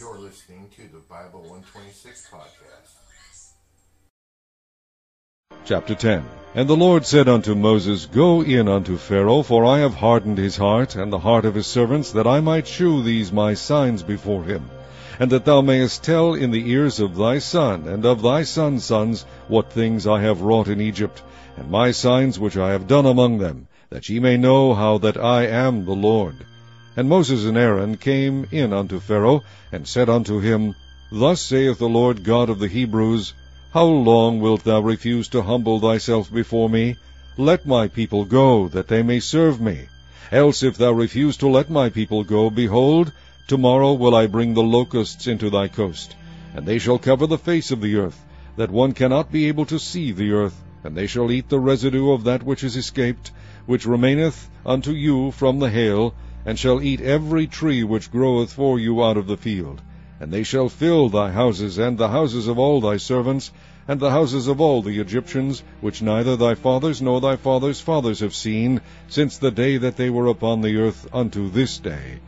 You're listening to the Bible 126 podcast. Chapter 10 And the Lord said unto Moses, Go in unto Pharaoh, for I have hardened his heart, and the heart of his servants, that I might shew these my signs before him, and that thou mayest tell in the ears of thy son, and of thy son's sons, what things I have wrought in Egypt, and my signs which I have done among them, that ye may know how that I am the Lord. And Moses and Aaron came in unto Pharaoh, and said unto him, Thus saith the Lord God of the Hebrews, How long wilt thou refuse to humble thyself before me? Let my people go, that they may serve me. Else if thou refuse to let my people go, behold, tomorrow will I bring the locusts into thy coast, and they shall cover the face of the earth, that one cannot be able to see the earth, and they shall eat the residue of that which is escaped, which remaineth unto you from the hail, and shall eat every tree which groweth for you out of the field. And they shall fill thy houses, and the houses of all thy servants, and the houses of all the Egyptians, which neither thy fathers nor thy fathers' fathers have seen, since the day that they were upon the earth unto this day.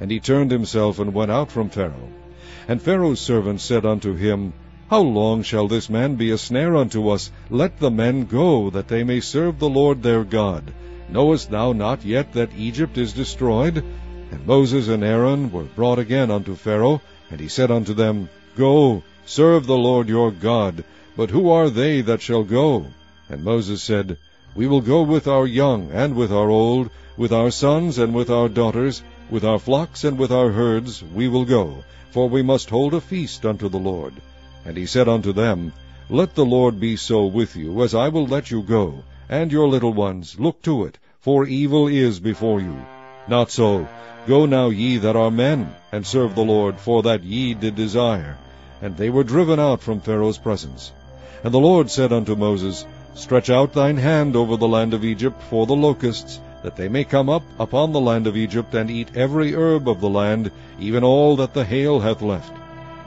And he turned himself and went out from Pharaoh. And Pharaoh's servants said unto him, How long shall this man be a snare unto us? Let the men go, that they may serve the Lord their God. Knowest thou not yet that Egypt is destroyed? And Moses and Aaron were brought again unto Pharaoh, and he said unto them, Go, serve the Lord your God. But who are they that shall go? And Moses said, We will go with our young and with our old, with our sons and with our daughters, with our flocks and with our herds, we will go, for we must hold a feast unto the Lord. And he said unto them, Let the Lord be so with you, as I will let you go, and your little ones, look to it, for evil is before you. Not so. Go now ye that are men, and serve the Lord, for that ye did desire. And they were driven out from Pharaoh's presence. And the Lord said unto Moses, Stretch out thine hand over the land of Egypt for the locusts, that they may come up upon the land of Egypt, and eat every herb of the land, even all that the hail hath left.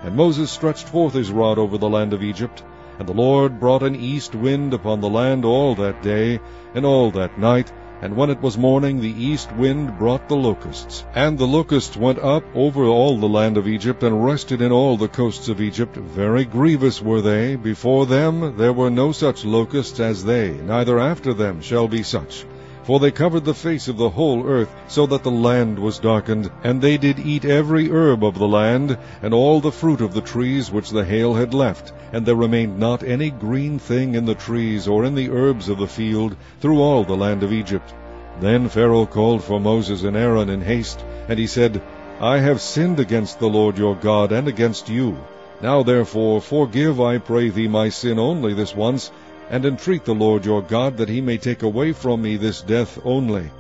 And Moses stretched forth his rod over the land of Egypt, and the Lord brought an east wind upon the land all that day, and all that night, and when it was morning, the east wind brought the locusts. And the locusts went up over all the land of Egypt, and rested in all the coasts of Egypt. Very grievous were they. Before them there were no such locusts as they, neither after them shall be such. For they covered the face of the whole earth, so that the land was darkened. And they did eat every herb of the land, and all the fruit of the trees which the hail had left. And there remained not any green thing in the trees, or in the herbs of the field, through all the land of Egypt. Then Pharaoh called for Moses and Aaron in haste, and he said, I have sinned against the Lord your God, and against you. Now therefore forgive, I pray thee, my sin only this once, and entreat the Lord your God that he may take away from me this death only.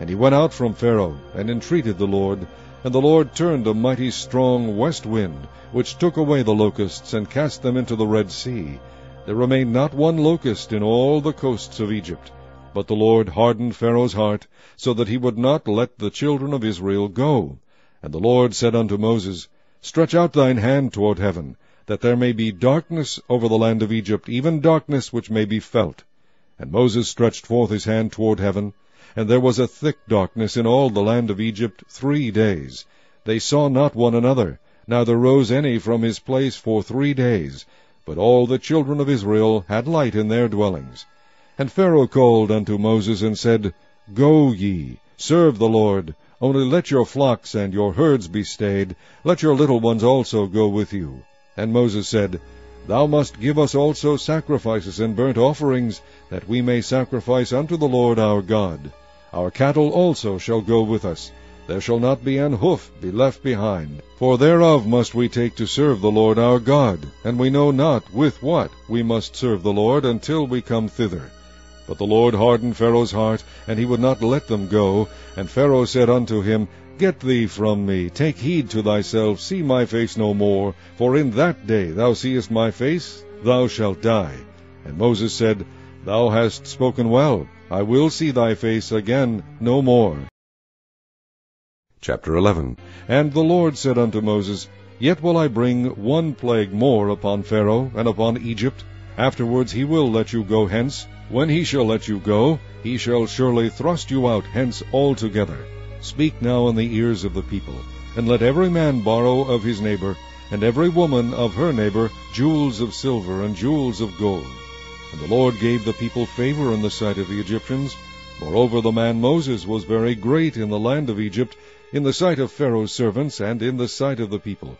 And he went out from Pharaoh, and entreated the Lord. And the Lord turned a mighty strong west wind, which took away the locusts, and cast them into the Red Sea. There remained not one locust in all the coasts of Egypt. But the Lord hardened Pharaoh's heart, so that he would not let the children of Israel go. And the Lord said unto Moses, Stretch out thine hand toward heaven, that there may be darkness over the land of Egypt, even darkness which may be felt. And Moses stretched forth his hand toward heaven, and there was a thick darkness in all the land of Egypt three days. They saw not one another, neither rose any from his place for three days. But all the children of Israel had light in their dwellings. And Pharaoh called unto Moses, and said, Go ye, serve the Lord, only let your flocks and your herds be stayed, let your little ones also go with you. And Moses said, Thou must give us also sacrifices and burnt offerings, that we may sacrifice unto the Lord our God. Our cattle also shall go with us. There shall not be an hoof be left behind. For thereof must we take to serve the Lord our God, and we know not with what we must serve the Lord until we come thither. But the Lord hardened Pharaoh's heart, and he would not let them go. And Pharaoh said unto him, Get thee from me, take heed to thyself, see my face no more, for in that day thou seest my face, thou shalt die. And Moses said, Thou hast spoken well, I will see thy face again no more. Chapter 11 And the Lord said unto Moses, Yet will I bring one plague more upon Pharaoh and upon Egypt. Afterwards he will let you go hence. When he shall let you go, he shall surely thrust you out hence altogether. Speak now in the ears of the people. And let every man borrow of his neighbor, and every woman of her neighbor, jewels of silver and jewels of gold. And the Lord gave the people favor in the sight of the Egyptians. Moreover, the man Moses was very great in the land of Egypt, in the sight of Pharaoh's servants, and in the sight of the people.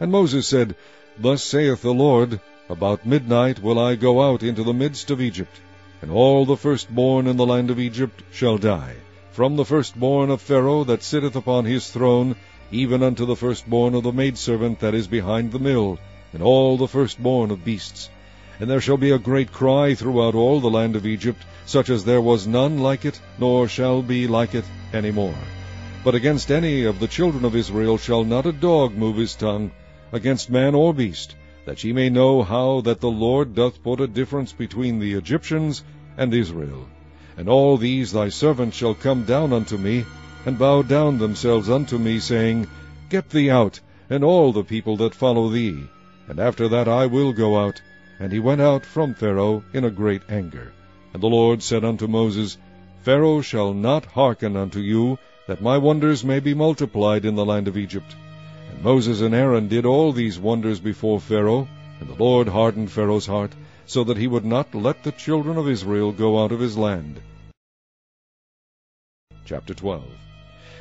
And Moses said, Thus saith the Lord, About midnight will I go out into the midst of Egypt, and all the firstborn in the land of Egypt shall die, from the firstborn of Pharaoh that sitteth upon his throne, even unto the firstborn of the maidservant that is behind the mill, and all the firstborn of beasts. And there shall be a great cry throughout all the land of Egypt, such as there was none like it, nor shall be like it any more. But against any of the children of Israel shall not a dog move his tongue, against man or beast, that ye may know how that the Lord doth put a difference between the Egyptians and Israel. And all these thy servants shall come down unto me, and bow down themselves unto me, saying, Get thee out, and all the people that follow thee. And after that I will go out. And he went out from Pharaoh in a great anger. And the Lord said unto Moses, Pharaoh shall not hearken unto you, that my wonders may be multiplied in the land of Egypt. And Moses and Aaron did all these wonders before Pharaoh, and the Lord hardened Pharaoh's heart, so that he would not let the children of Israel go out of his land. Chapter 12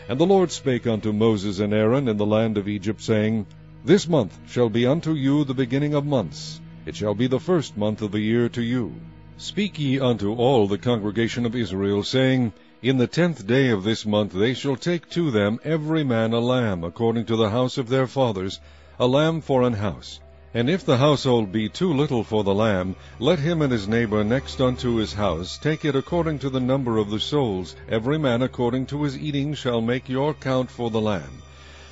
And the Lord spake unto Moses and Aaron in the land of Egypt, saying, This month shall be unto you the beginning of months. It shall be the first month of the year to you. Speak ye unto all the congregation of Israel, saying, in the tenth day of this month they shall take to them every man a lamb, according to the house of their fathers, a lamb for an house. And if the household be too little for the lamb, let him and his neighbor next unto his house take it according to the number of the souls. Every man according to his eating shall make your count for the lamb.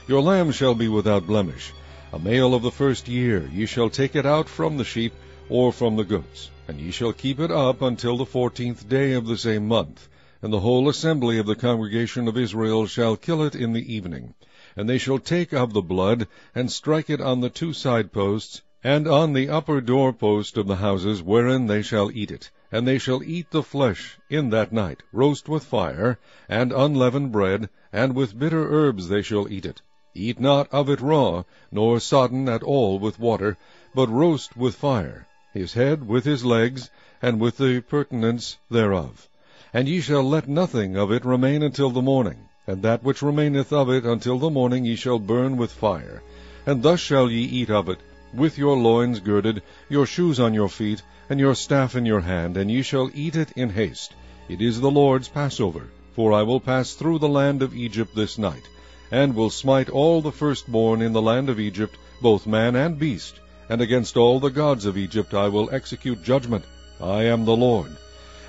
Your lamb shall be without blemish. A male of the first year, ye shall take it out from the sheep, or from the goats. And ye shall keep it up until the fourteenth day of the same month and the whole assembly of the congregation of Israel shall kill it in the evening. And they shall take of the blood, and strike it on the two side posts, and on the upper door post of the houses wherein they shall eat it. And they shall eat the flesh in that night, roast with fire, and unleavened bread, and with bitter herbs they shall eat it. Eat not of it raw, nor sodden at all with water, but roast with fire, his head with his legs, and with the purtenance thereof. And ye shall let nothing of it remain until the morning, and that which remaineth of it until the morning ye shall burn with fire. And thus shall ye eat of it, with your loins girded, your shoes on your feet, and your staff in your hand, and ye shall eat it in haste. It is the Lord's Passover. For I will pass through the land of Egypt this night, and will smite all the firstborn in the land of Egypt, both man and beast, and against all the gods of Egypt I will execute judgment. I am the Lord.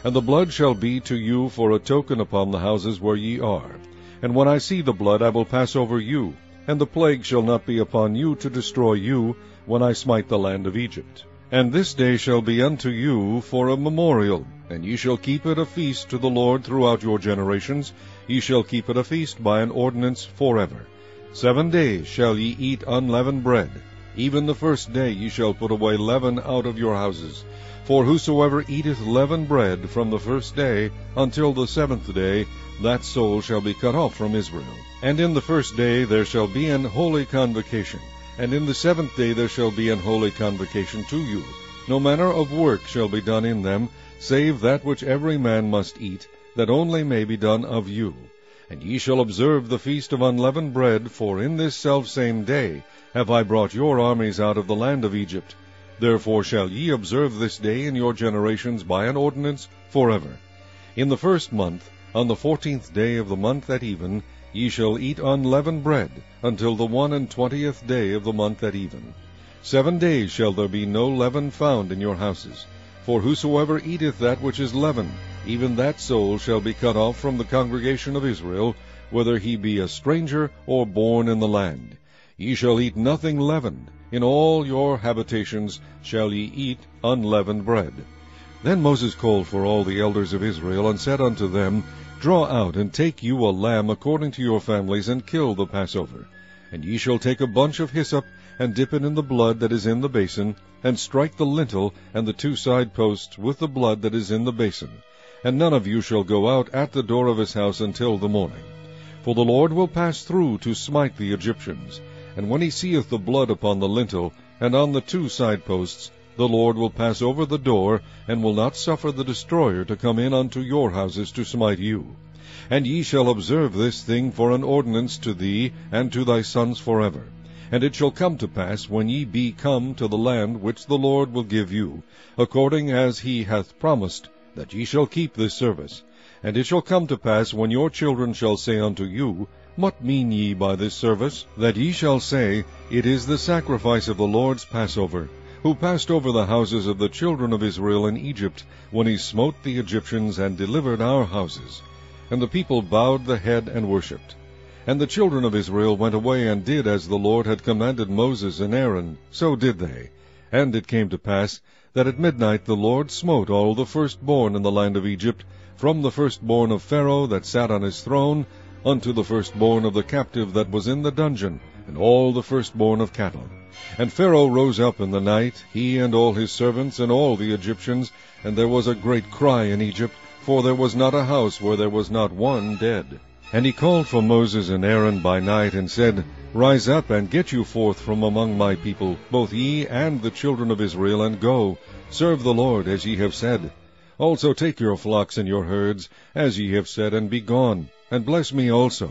And the blood shall be to you for a token upon the houses where ye are. And when I see the blood, I will pass over you, and the plague shall not be upon you to destroy you, when I smite the land of Egypt. And this day shall be unto you for a memorial, and ye shall keep it a feast to the Lord throughout your generations. Ye shall keep it a feast by an ordinance forever. Seven days shall ye eat unleavened bread. Even the first day ye shall put away leaven out of your houses. For whosoever eateth leavened bread from the first day until the seventh day, that soul shall be cut off from Israel. And in the first day there shall be an holy convocation, and in the seventh day there shall be an holy convocation to you. No manner of work shall be done in them, save that which every man must eat, that only may be done of you. And ye shall observe the feast of unleavened bread, for in this selfsame day have I brought your armies out of the land of Egypt. Therefore shall ye observe this day in your generations by an ordinance forever. In the first month, on the fourteenth day of the month at even, ye shall eat unleavened bread, until the one and twentieth day of the month at even. Seven days shall there be no leaven found in your houses. For whosoever eateth that which is leavened, even that soul shall be cut off from the congregation of Israel, whether he be a stranger or born in the land. Ye shall eat nothing leavened, in all your habitations shall ye eat unleavened bread. Then Moses called for all the elders of Israel, and said unto them, Draw out, and take you a lamb according to your families, and kill the Passover. And ye shall take a bunch of hyssop, and dip it in the blood that is in the basin, and strike the lintel and the two side posts with the blood that is in the basin. And none of you shall go out at the door of his house until the morning. For the Lord will pass through to smite the Egyptians. And when he seeth the blood upon the lintel, and on the two side posts, the Lord will pass over the door, and will not suffer the destroyer to come in unto your houses to smite you. And ye shall observe this thing for an ordinance to thee and to thy sons forever. And it shall come to pass, when ye be come to the land which the Lord will give you, according as he hath promised, that ye shall keep this service. And it shall come to pass, when your children shall say unto you, What mean ye by this service? That ye shall say, It is the sacrifice of the Lord's Passover, who passed over the houses of the children of Israel in Egypt, when he smote the Egyptians and delivered our houses. And the people bowed the head and worshipped. And the children of Israel went away and did as the Lord had commanded Moses and Aaron, so did they. And it came to pass that at midnight the Lord smote all the firstborn in the land of Egypt, from the firstborn of Pharaoh that sat on his throne, unto the firstborn of the captive that was in the dungeon, and all the firstborn of cattle. And Pharaoh rose up in the night, he and all his servants, and all the Egyptians, and there was a great cry in Egypt, for there was not a house where there was not one dead. And he called for Moses and Aaron by night, and said, Rise up, and get you forth from among my people, both ye and the children of Israel, and go, serve the Lord, as ye have said. Also take your flocks and your herds, as ye have said, and be gone, and bless me also.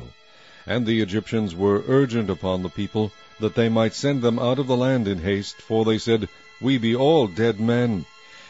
And the Egyptians were urgent upon the people, that they might send them out of the land in haste, for they said, We be all dead men.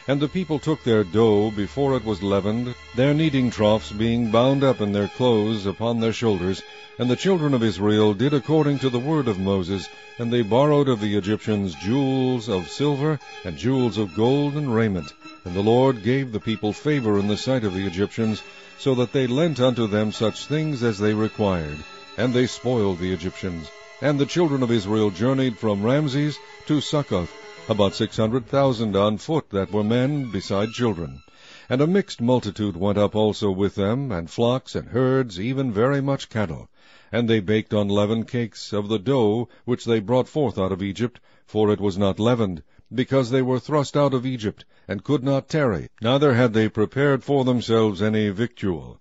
And the people took their dough before it was leavened, their kneading troughs being bound up in their clothes upon their shoulders. And the children of Israel did according to the word of Moses, and they borrowed of the Egyptians jewels of silver, and jewels of gold and raiment. And the Lord gave the people favor in the sight of the Egyptians, so that they lent unto them such things as they required. And they spoiled the Egyptians. And the children of Israel journeyed from Ramses to Succoth, about six hundred thousand on foot that were men, beside children. And a mixed multitude went up also with them, and flocks and herds, even very much cattle. And they baked unleavened cakes of the dough which they brought forth out of Egypt, for it was not leavened, because they were thrust out of Egypt, and could not tarry, neither had they prepared for themselves any victual.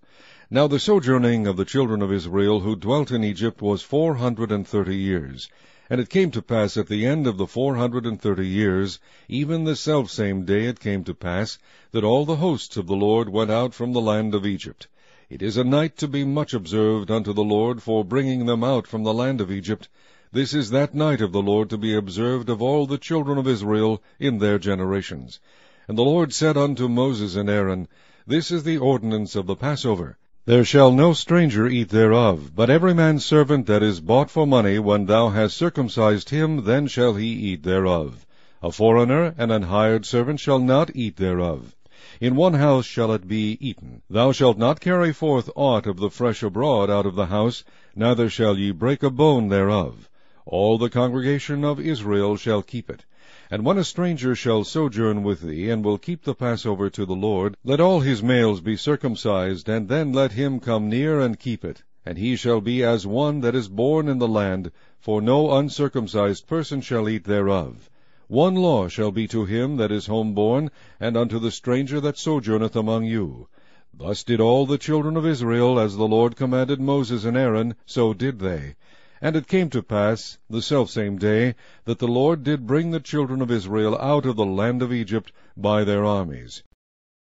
Now the sojourning of the children of Israel who dwelt in Egypt was four hundred and thirty years. And it came to pass at the end of the four hundred and thirty years, even the selfsame day it came to pass, that all the hosts of the Lord went out from the land of Egypt. It is a night to be much observed unto the Lord for bringing them out from the land of Egypt. This is that night of the Lord to be observed of all the children of Israel in their generations. And the Lord said unto Moses and Aaron, This is the ordinance of the Passover. There shall no stranger eat thereof, but every man's servant that is bought for money, when thou hast circumcised him, then shall he eat thereof. A foreigner and an hired servant shall not eat thereof. In one house shall it be eaten. Thou shalt not carry forth aught of the flesh abroad out of the house, neither shall ye break a bone thereof. All the congregation of Israel shall keep it. And when a stranger shall sojourn with thee, and will keep the Passover to the Lord, let all his males be circumcised, and then let him come near and keep it. And he shall be as one that is born in the land, for no uncircumcised person shall eat thereof. One law shall be to him that is homeborn, and unto the stranger that sojourneth among you. Thus did all the children of Israel, as the Lord commanded Moses and Aaron, so did they. And it came to pass, the selfsame day, that the Lord did bring the children of Israel out of the land of Egypt by their armies.